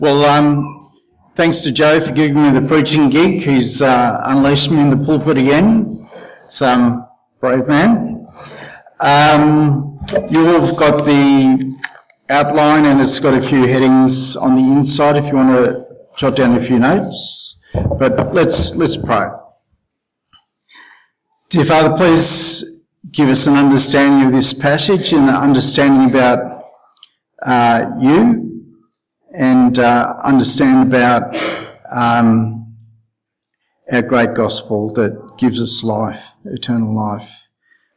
Well, um, thanks to Joe for giving me the preaching gig. He's uh, unleashed me in the pulpit again. It's um, brave man. Um, you all have got the outline and it's got a few headings on the inside if you want to jot down a few notes. But let's let's pray. Dear Father, please give us an understanding of this passage and an understanding about uh, you and uh, understand about um, our great gospel that gives us life, eternal life.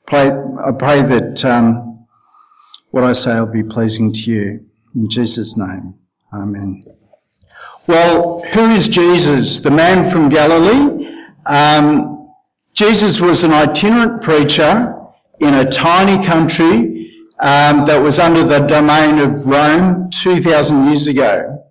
Pray, I pray that um, what I say will be pleasing to you. In Jesus' name, Amen. Well, who is Jesus? The man from Galilee. Um, Jesus was an itinerant preacher in a tiny country um, that was under the domain of Rome 2,000 years ago.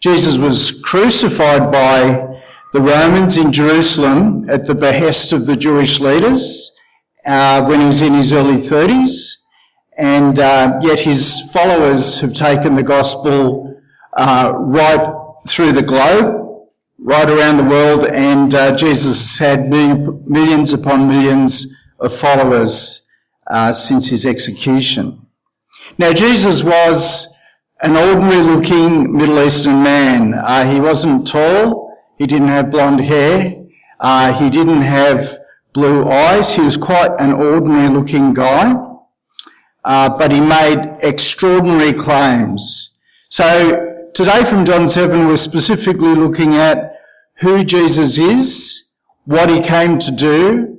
Jesus was crucified by the Romans in Jerusalem at the behest of the Jewish leaders uh, when he was in his early 30s, and uh, yet his followers have taken the gospel uh, right through the globe, right around the world, and uh, Jesus has had millions upon millions of followers uh, since his execution. Now, Jesus was an ordinary looking Middle Eastern man. Uh, he wasn't tall, he didn't have blonde hair, uh, he didn't have blue eyes, he was quite an ordinary looking guy, uh, but he made extraordinary claims. So today from John 7 we're specifically looking at who Jesus is, what he came to do,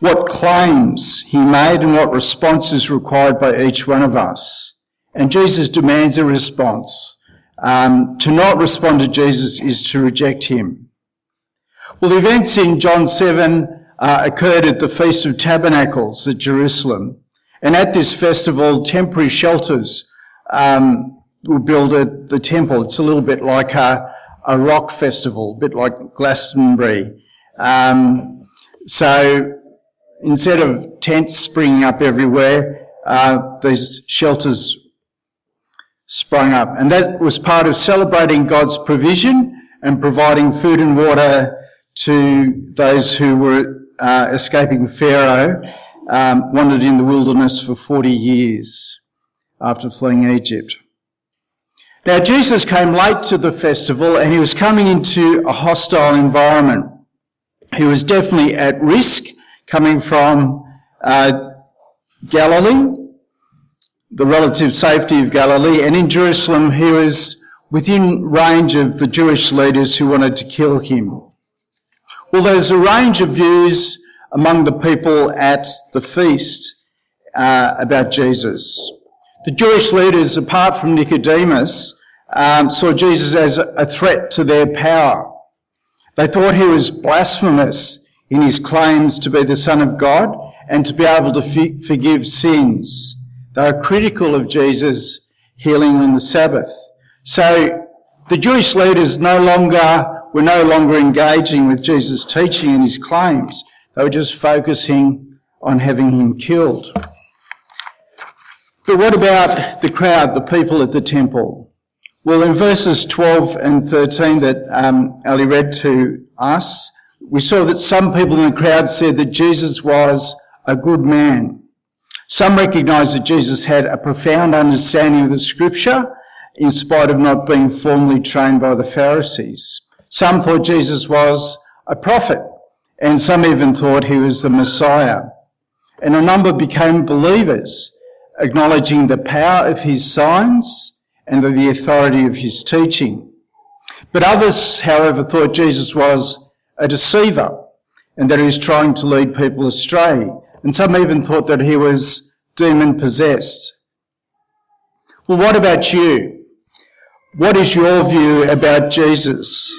what claims he made and what response is required by each one of us. And Jesus demands a response. Um, to not respond to Jesus is to reject him. Well, the events in John 7 uh, occurred at the Feast of Tabernacles at Jerusalem. And at this festival, temporary shelters um, were built at the temple. It's a little bit like a, a rock festival, a bit like Glastonbury. Um, so instead of tents springing up everywhere, uh, these shelters sprung up. And that was part of celebrating God's provision and providing food and water to those who were uh, escaping Pharaoh, um, wandered in the wilderness for 40 years after fleeing Egypt. Now Jesus came late to the festival and he was coming into a hostile environment. He was definitely at risk coming from uh, Galilee, the relative safety of Galilee, and in Jerusalem he was within range of the Jewish leaders who wanted to kill him. Well, there's a range of views among the people at the feast uh, about Jesus. The Jewish leaders, apart from Nicodemus, um, saw Jesus as a threat to their power. They thought he was blasphemous in his claims to be the Son of God and to be able to forgive sins. They are critical of Jesus healing on the Sabbath. So the Jewish leaders no longer were no longer engaging with Jesus' teaching and his claims. They were just focusing on having him killed. But what about the crowd, the people at the temple? Well, in verses 12 and 13 that um, Ali read to us, we saw that some people in the crowd said that Jesus was a good man. Some recognised that Jesus had a profound understanding of the scripture in spite of not being formally trained by the Pharisees. Some thought Jesus was a prophet and some even thought he was the Messiah. And a number became believers, acknowledging the power of his signs and the authority of his teaching. But others, however, thought Jesus was a deceiver and that he was trying to lead people astray. And some even thought that he was demon possessed. Well, what about you? What is your view about Jesus?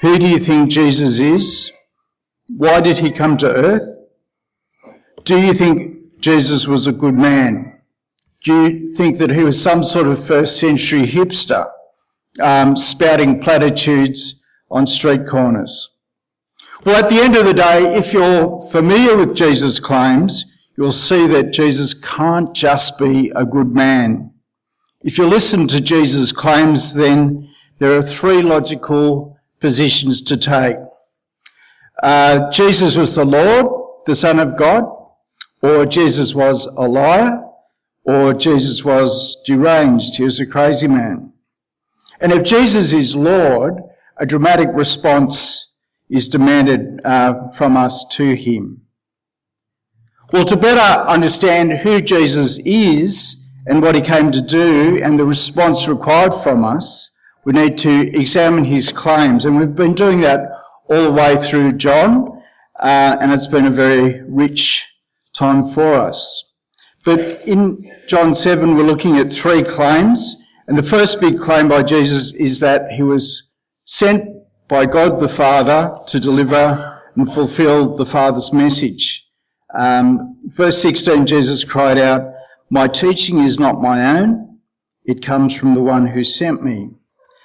Who do you think Jesus is? Why did he come to earth? Do you think Jesus was a good man? Do you think that he was some sort of first century hipster, um, spouting platitudes on street corners. Well, at the end of the day, if you're familiar with Jesus' claims, you'll see that Jesus can't just be a good man. If you listen to Jesus' claims, then there are three logical positions to take. Uh, Jesus was the Lord, the Son of God, or Jesus was a liar, or Jesus was deranged, he was a crazy man. And if Jesus is Lord, a dramatic response is demanded uh, from us to him. Well, to better understand who Jesus is and what he came to do and the response required from us, we need to examine his claims. And we've been doing that all the way through John, uh, and it's been a very rich time for us. But in John 7, we're looking at three claims. And the first big claim by Jesus is that he was sent by God the Father to deliver and fulfill the Father's message. Um, verse 16, Jesus cried out, My teaching is not my own, it comes from the one who sent me.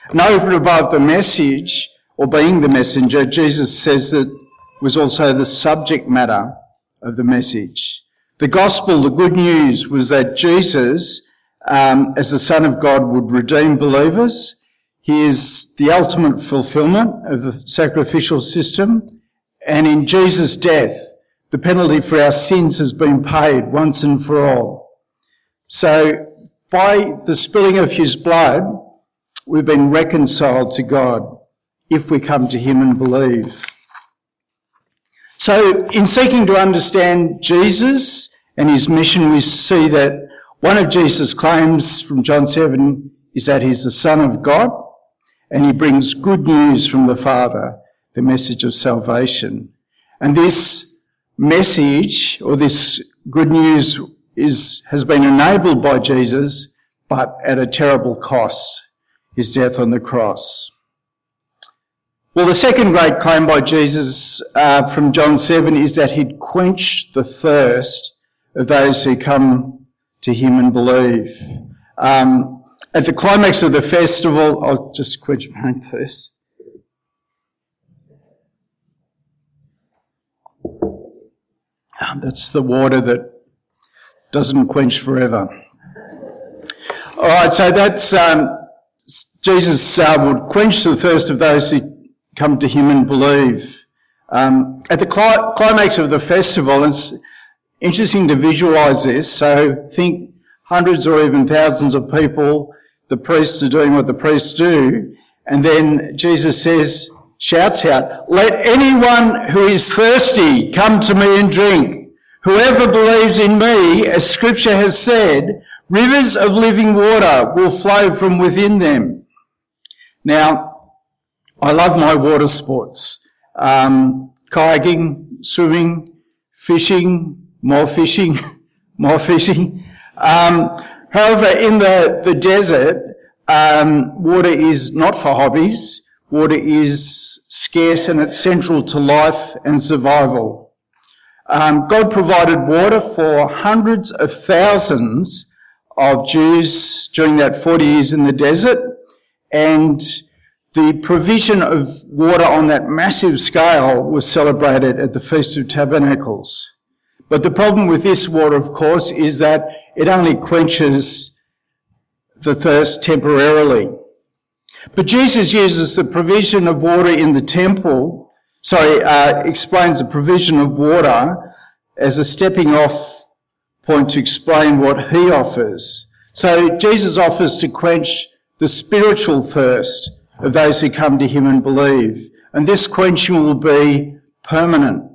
And over and above the message, or being the messenger, Jesus says that was also the subject matter of the message. The gospel, the good news, was that Jesus, um, as the Son of God, would redeem believers. He is the ultimate fulfillment of the sacrificial system. And in Jesus' death, the penalty for our sins has been paid once and for all. So, by the spilling of his blood, we've been reconciled to God if we come to him and believe. So, in seeking to understand Jesus and his mission, we see that one of Jesus' claims from John 7 is that he's the Son of God and he brings good news from the Father, the message of salvation. And this message or this good news is, has been enabled by Jesus, but at a terrible cost, his death on the cross. Well, the second great claim by Jesus uh, from John 7 is that he'd quench the thirst of those who come to him and believe. Um, at the climax of the festival, I'll just quench my thirst. Um, that's the water that doesn't quench forever. All right, so that's um, Jesus uh, would quench the thirst of those who come to him and believe. Um, at the climax of the festival, it's interesting to visualize this. So think hundreds or even thousands of people, the priests are doing what the priests do, and then Jesus says, shouts out, let anyone who is thirsty come to me and drink. Whoever believes in me, as scripture has said, rivers of living water will flow from within them. Now, I love my water sports. Um, kayaking, swimming, fishing, more fishing, more fishing. Um, however, in the, the desert, um, water is not for hobbies. Water is scarce and it's central to life and survival. Um, God provided water for hundreds of thousands of Jews during that 40 years in the desert and the provision of water on that massive scale was celebrated at the Feast of Tabernacles. But the problem with this water, of course, is that it only quenches the thirst temporarily. But Jesus uses the provision of water in the temple, sorry, uh, explains the provision of water as a stepping off point to explain what he offers. So Jesus offers to quench the spiritual thirst of those who come to him and believe. And this quenching will be permanent.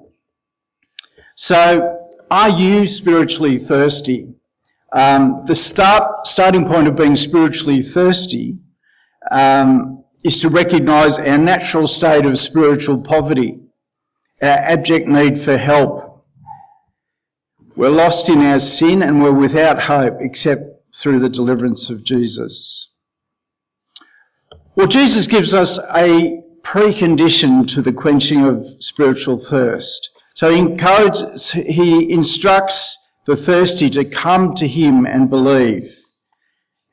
So, are you spiritually thirsty? Um, the start, starting point of being spiritually thirsty um, is to recognise our natural state of spiritual poverty, our abject need for help. We're lost in our sin and we're without hope except through the deliverance of Jesus. Well, Jesus gives us a precondition to the quenching of spiritual thirst. So he encourages, he instructs the thirsty to come to him and believe.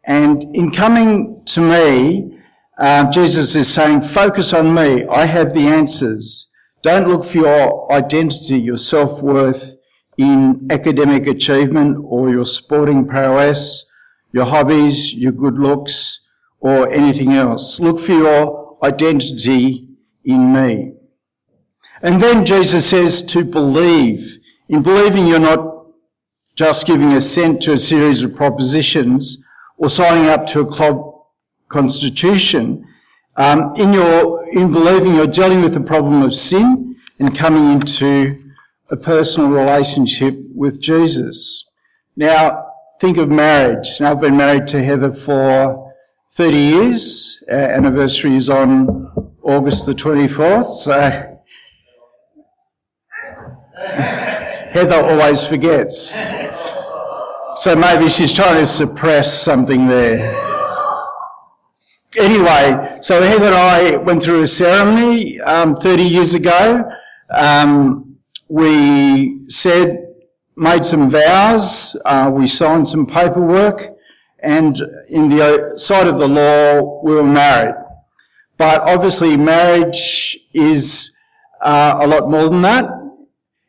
And in coming to me, uh, Jesus is saying, focus on me. I have the answers. Don't look for your identity, your self-worth in academic achievement or your sporting prowess your hobbies, your good looks, or anything else. Look for your identity in me. And then Jesus says to believe. In believing, you're not just giving assent to a series of propositions or signing up to a club constitution. Um, in your in believing, you're dealing with the problem of sin and coming into a personal relationship with Jesus. Now, think of marriage. Now, I've been married to Heather for 30 years. Our anniversary is on August the 24th. So, Heather always forgets. So maybe she's trying to suppress something there. Anyway, so Heather and I went through a ceremony um, 30 years ago. Um, we said, made some vows, uh, we signed some paperwork, and in the sight of the law, we were married. But obviously, marriage is uh, a lot more than that.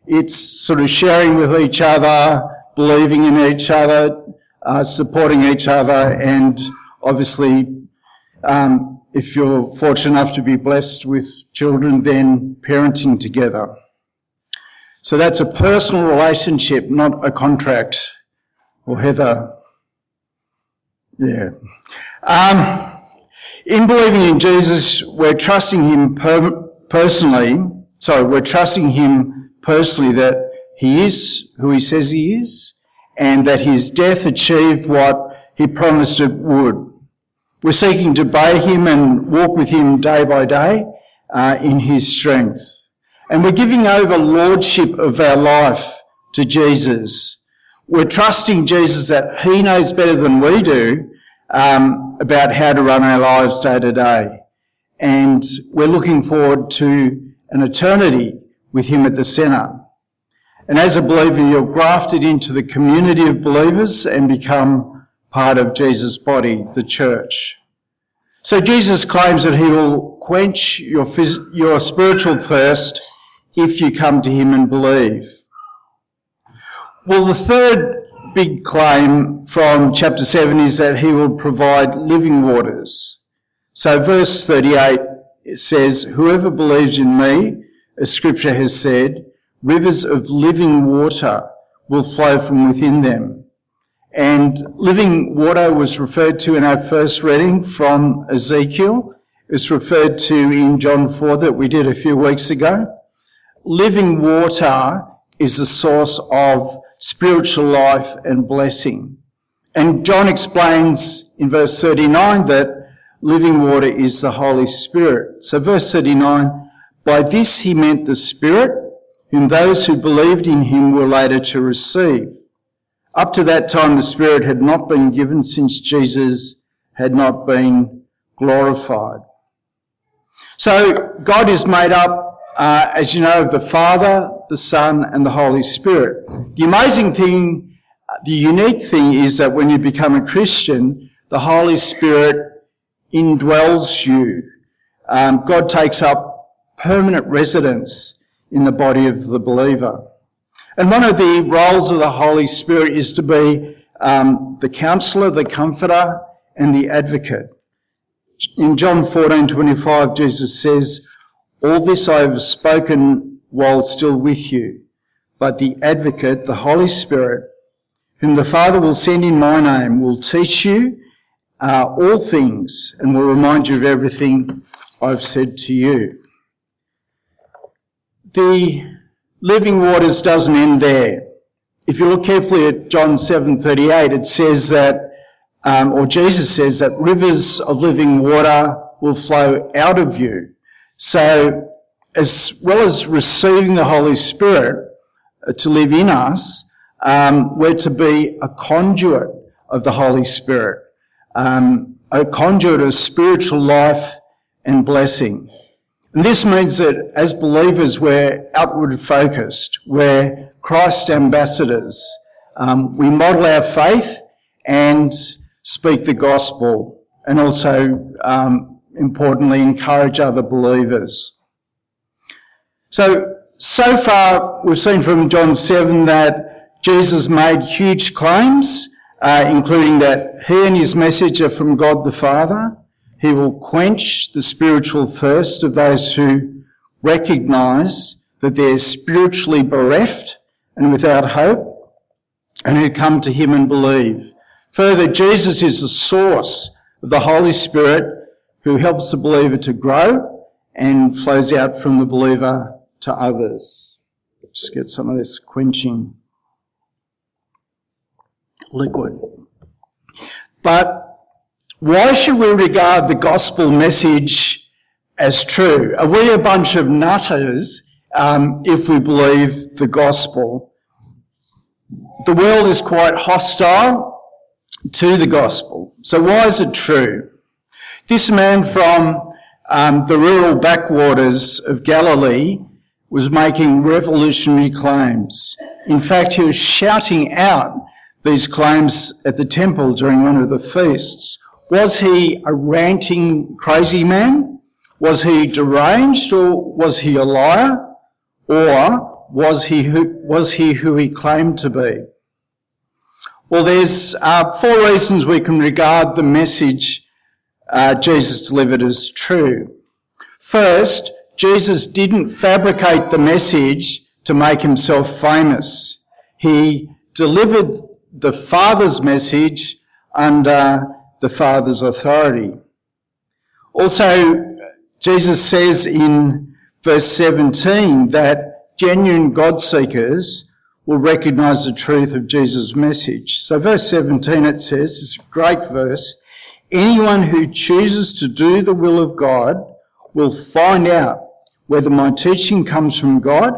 It's sort of sharing with each other, believing in each other, uh, supporting each other, and obviously, um, if you're fortunate enough to be blessed with children, then parenting together. So that's a personal relationship, not a contract. Or Heather. Yeah. Um, in believing in Jesus, we're trusting Him per- personally. Sorry, we're trusting Him personally that He is who He says He is, and that His death achieved what He promised it would. We're seeking to obey Him and walk with Him day by day uh, in His strength. And we're giving over lordship of our life to Jesus. We're trusting Jesus that He knows better than we do um, about how to run our lives day to day. And we're looking forward to an eternity with Him at the centre. And as a believer, you're grafted into the community of believers and become part of Jesus' body, the church. So Jesus claims that He will quench your, phys- your spiritual thirst if you come to him and believe. Well, the third big claim from chapter 7 is that he will provide living waters. So verse 38 says, Whoever believes in me, as scripture has said, rivers of living water will flow from within them. And living water was referred to in our first reading from Ezekiel. It was referred to in John 4 that we did a few weeks ago living water is a source of spiritual life and blessing. And John explains in verse 39 that living water is the Holy Spirit. So verse 39, by this he meant the Spirit, whom those who believed in him were later to receive. Up to that time the Spirit had not been given since Jesus had not been glorified. So God is made up uh, as you know, of the Father, the Son, and the Holy Spirit. The amazing thing, the unique thing is that when you become a Christian, the Holy Spirit indwells you. Um, God takes up permanent residence in the body of the believer. And one of the roles of the Holy Spirit is to be um, the counselor, the comforter, and the advocate. In John 14:25, Jesus says, all this I have spoken while still with you, but the advocate, the Holy Spirit, whom the Father will send in my name, will teach you uh, all things and will remind you of everything I've said to you. The living waters doesn't end there. If you look carefully at John 7:38, it says that, um, or Jesus says that rivers of living water will flow out of you. So, as well as receiving the Holy Spirit uh, to live in us, um, we're to be a conduit of the Holy Spirit, um, a conduit of spiritual life and blessing. And this means that as believers, we're outward focused. We're Christ ambassadors. Um, we model our faith and speak the gospel and also um, importantly, encourage other believers. So, so far we've seen from John 7 that Jesus made huge claims uh, including that he and his message are from God the Father. He will quench the spiritual thirst of those who recognise that they're spiritually bereft and without hope, and who come to him and believe. Further, Jesus is the source of the Holy Spirit who helps the believer to grow and flows out from the believer to others. Just get some of this quenching liquid. But why should we regard the gospel message as true? Are we a bunch of nutters um, if we believe the gospel? The world is quite hostile to the gospel. So why is it true? This man from um, the rural backwaters of Galilee was making revolutionary claims. In fact, he was shouting out these claims at the temple during one of the feasts. Was he a ranting crazy man? Was he deranged or was he a liar? Or was he who, was he, who he claimed to be? Well, there's uh, four reasons we can regard the message uh, Jesus delivered as true. First, Jesus didn't fabricate the message to make himself famous. He delivered the Father's message under the Father's authority. Also, Jesus says in verse 17 that genuine God seekers will recognize the truth of Jesus' message. So verse 17 it says, it's a great verse, anyone who chooses to do the will of God will find out whether my teaching comes from God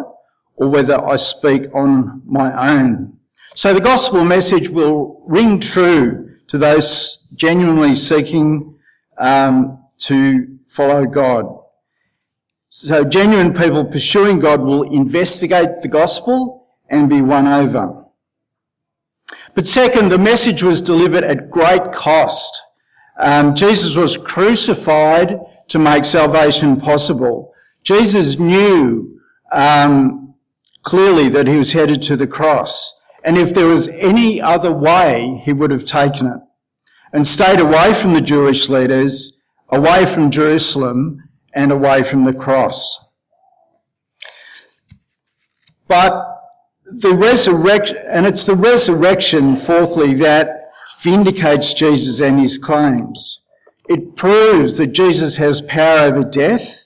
or whether I speak on my own. So the gospel message will ring true to those genuinely seeking um, to follow God. So genuine people pursuing God will investigate the gospel and be won over. But second, the message was delivered at great cost. Um, Jesus was crucified to make salvation possible. Jesus knew um, clearly that he was headed to the cross. And if there was any other way, he would have taken it and stayed away from the Jewish leaders, away from Jerusalem, and away from the cross. But the resurrection, and it's the resurrection, fourthly, that vindicates Jesus and his claims. It proves that Jesus has power over death,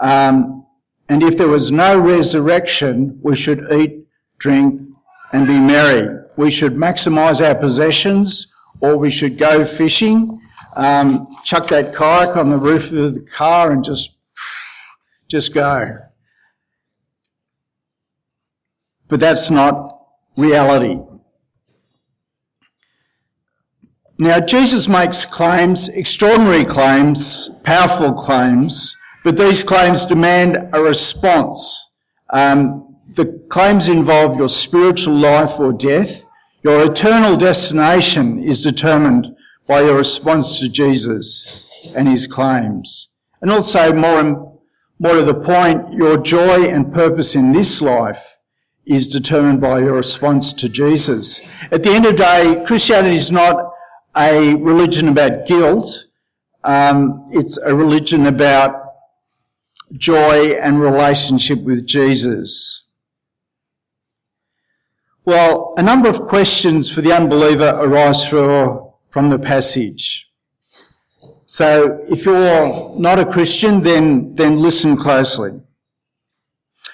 um, and if there was no resurrection, we should eat, drink, and be merry. We should maximise our possessions, or we should go fishing, um, chuck that kayak on the roof of the car, and just just go. But that's not reality. Now, Jesus makes claims, extraordinary claims, powerful claims, but these claims demand a response. Um, the claims involve your spiritual life or death. Your eternal destination is determined by your response to Jesus and his claims. And also, more, more to the point, your joy and purpose in this life is determined by your response to Jesus. At the end of the day, Christianity is not a religion about guilt. Um, it's a religion about joy and relationship with Jesus. Well, a number of questions for the unbeliever arise from the passage. So if you're not a Christian, then, then listen closely.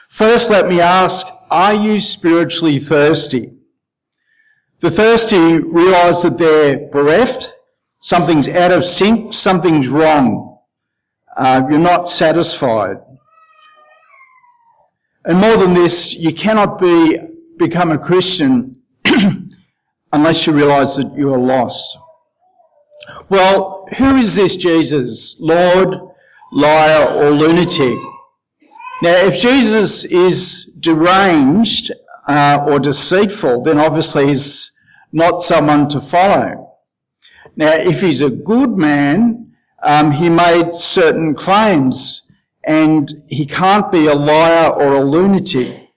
First, let me ask, are you spiritually thirsty? The thirsty realise that they're bereft, something's out of sync, something's wrong. Uh, you're not satisfied. And more than this, you cannot be become a Christian unless you realise that you are lost. Well, who is this Jesus? Lord, liar, or lunatic? Now, if Jesus is deranged uh, or deceitful, then obviously he's not someone to follow. Now, if he's a good man, um, he made certain claims, and he can't be a liar or a lunatic.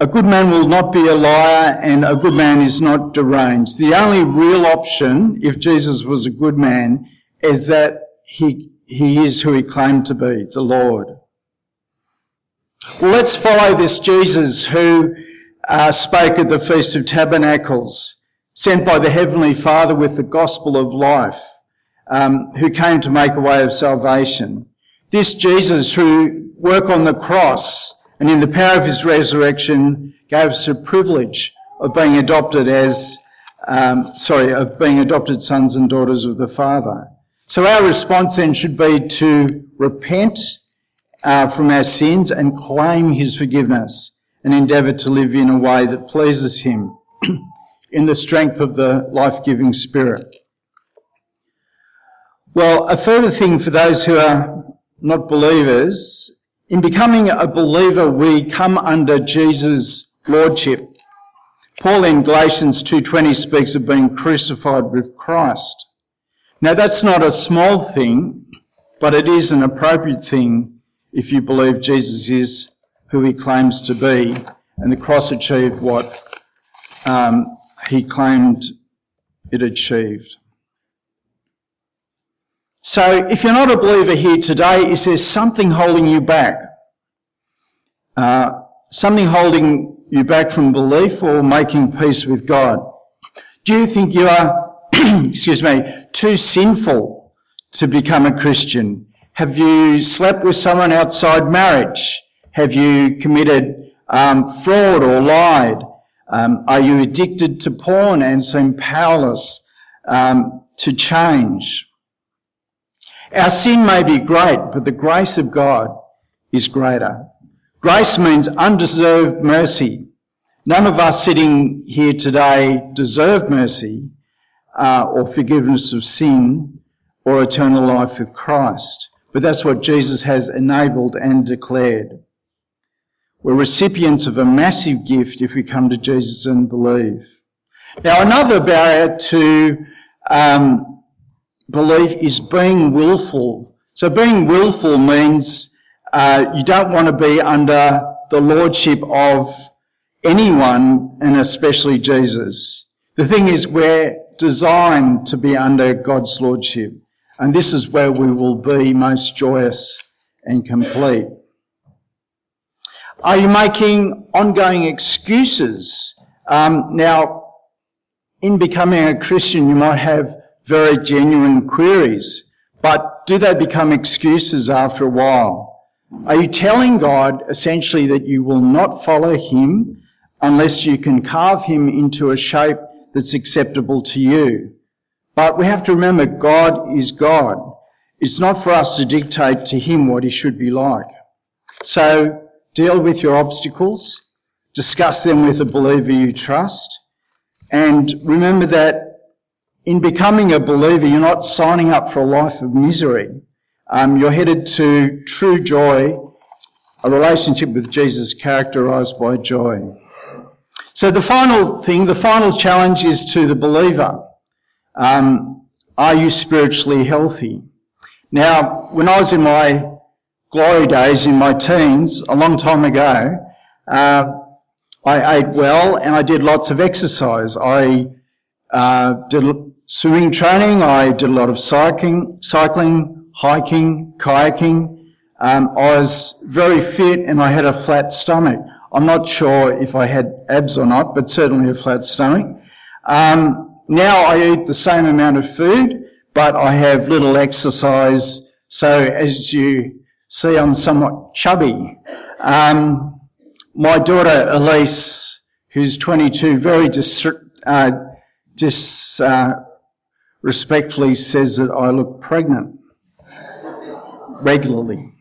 a good man will not be a liar and a good man is not deranged. The only real option, if Jesus was a good man, is that he, he is who he claimed to be, the Lord. Well, let's follow this Jesus who uh, spoke at the Feast of Tabernacles, sent by the Heavenly Father with the gospel of life, um, who came to make a way of salvation. This Jesus who worked on the cross and in the power of his resurrection gave us a privilege of being adopted as, um, sorry, of being adopted sons and daughters of the Father. So our response then should be to repent uh, from our sins and claim his forgiveness and endeavour to live in a way that pleases him in the strength of the life-giving spirit. Well, a further thing for those who are not believers in becoming a believer, we come under Jesus' lordship. Paul in Galatians 2.20 speaks of being crucified with Christ. Now that's not a small thing, but it is an appropriate thing if you believe Jesus is who he claims to be and the cross achieved what um, he claimed it achieved. So if you're not a believer here today, is there something holding you back? Uh, something holding you back from belief or making peace with God? Do you think you are, excuse me, too sinful to become a Christian? Have you slept with someone outside marriage? Have you committed um, fraud or lied? Um, are you addicted to porn and seem powerless um, to change? Our sin may be great, but the grace of God is greater. Grace means undeserved mercy. None of us sitting here today deserve mercy uh, or forgiveness of sin or eternal life with Christ. But that's what Jesus has enabled and declared. We're recipients of a massive gift if we come to Jesus and believe. Now another barrier to um, belief is being willful. So being willful means uh, you don't want to be under the lordship of anyone, and especially Jesus. The thing is, we're designed to be under God's lordship, and this is where we will be most joyous and complete. Are you making ongoing excuses? Um, now, in becoming a Christian, you might have very genuine queries, but do they become excuses after a while? Are you telling God essentially that you will not follow Him unless you can carve Him into a shape that's acceptable to you? But we have to remember God is God. It's not for us to dictate to Him what He should be like. So deal with your obstacles, discuss them with a believer you trust, and remember that in becoming a believer, you're not signing up for a life of misery. Um, you're headed to true joy, a relationship with Jesus characterized by joy. So the final thing, the final challenge is to the believer. Um, are you spiritually healthy? Now, when I was in my glory days, in my teens, a long time ago, uh, I ate well and I did lots of exercise. I uh, did swimming training. I did a lot of cycling, cycling, hiking, kayaking. Um, I was very fit and I had a flat stomach. I'm not sure if I had abs or not, but certainly a flat stomach. Um, now I eat the same amount of food, but I have little exercise. So as you see, I'm somewhat chubby. Um, my daughter Elise, who's 22, very dis- uh, dis- uh, respectfully says that I look pregnant regularly.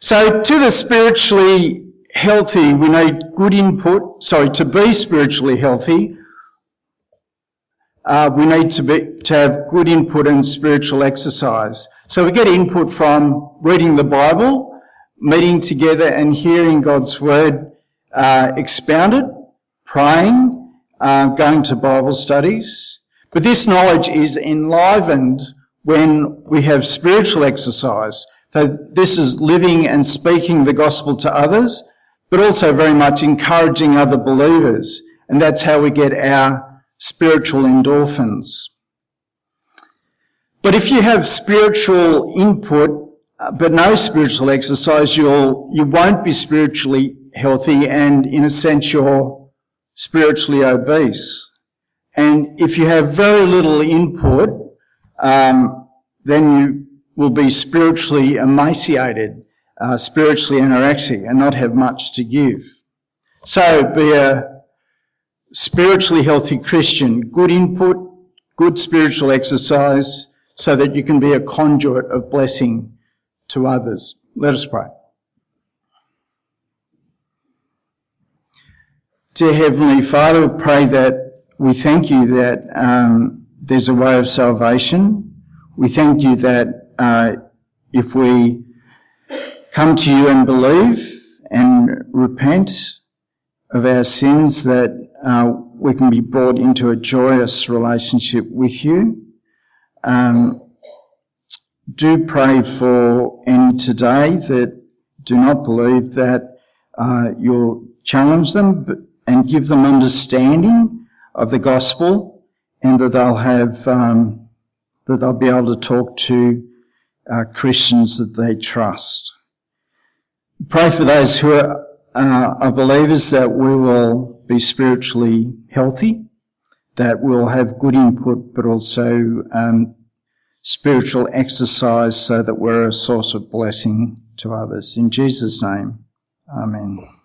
So to the spiritually healthy, we need good input. Sorry, to be spiritually healthy, uh, we need to, be, to have good input and spiritual exercise. So we get input from reading the Bible, meeting together and hearing God's Word uh, expounded, praying, uh, going to Bible studies, but this knowledge is enlivened when we have spiritual exercise. So this is living and speaking the gospel to others, but also very much encouraging other believers. And that's how we get our spiritual endorphins. But if you have spiritual input, uh, but no spiritual exercise, you'll, you won't be spiritually healthy and in a sense you're spiritually obese. And if you have very little input, um, then you will be spiritually emaciated, uh, spiritually anorexic and not have much to give. So be a spiritually healthy Christian, good input, good spiritual exercise, so that you can be a conduit of blessing to others. Let us pray. Dear Heavenly Father, pray that we thank you that um, there's a way of salvation. We thank you that uh, if we come to you and believe and repent of our sins, that uh, we can be brought into a joyous relationship with you. Um, do pray for any today that do not believe that uh, you'll challenge them and give them understanding of the gospel and that they'll have um, that they'll be able to talk to uh, Christians that they trust. Pray for those who are, uh, are believers that we will be spiritually healthy, that we'll have good input, but also um, spiritual exercise so that we're a source of blessing to others. In Jesus' name, Amen.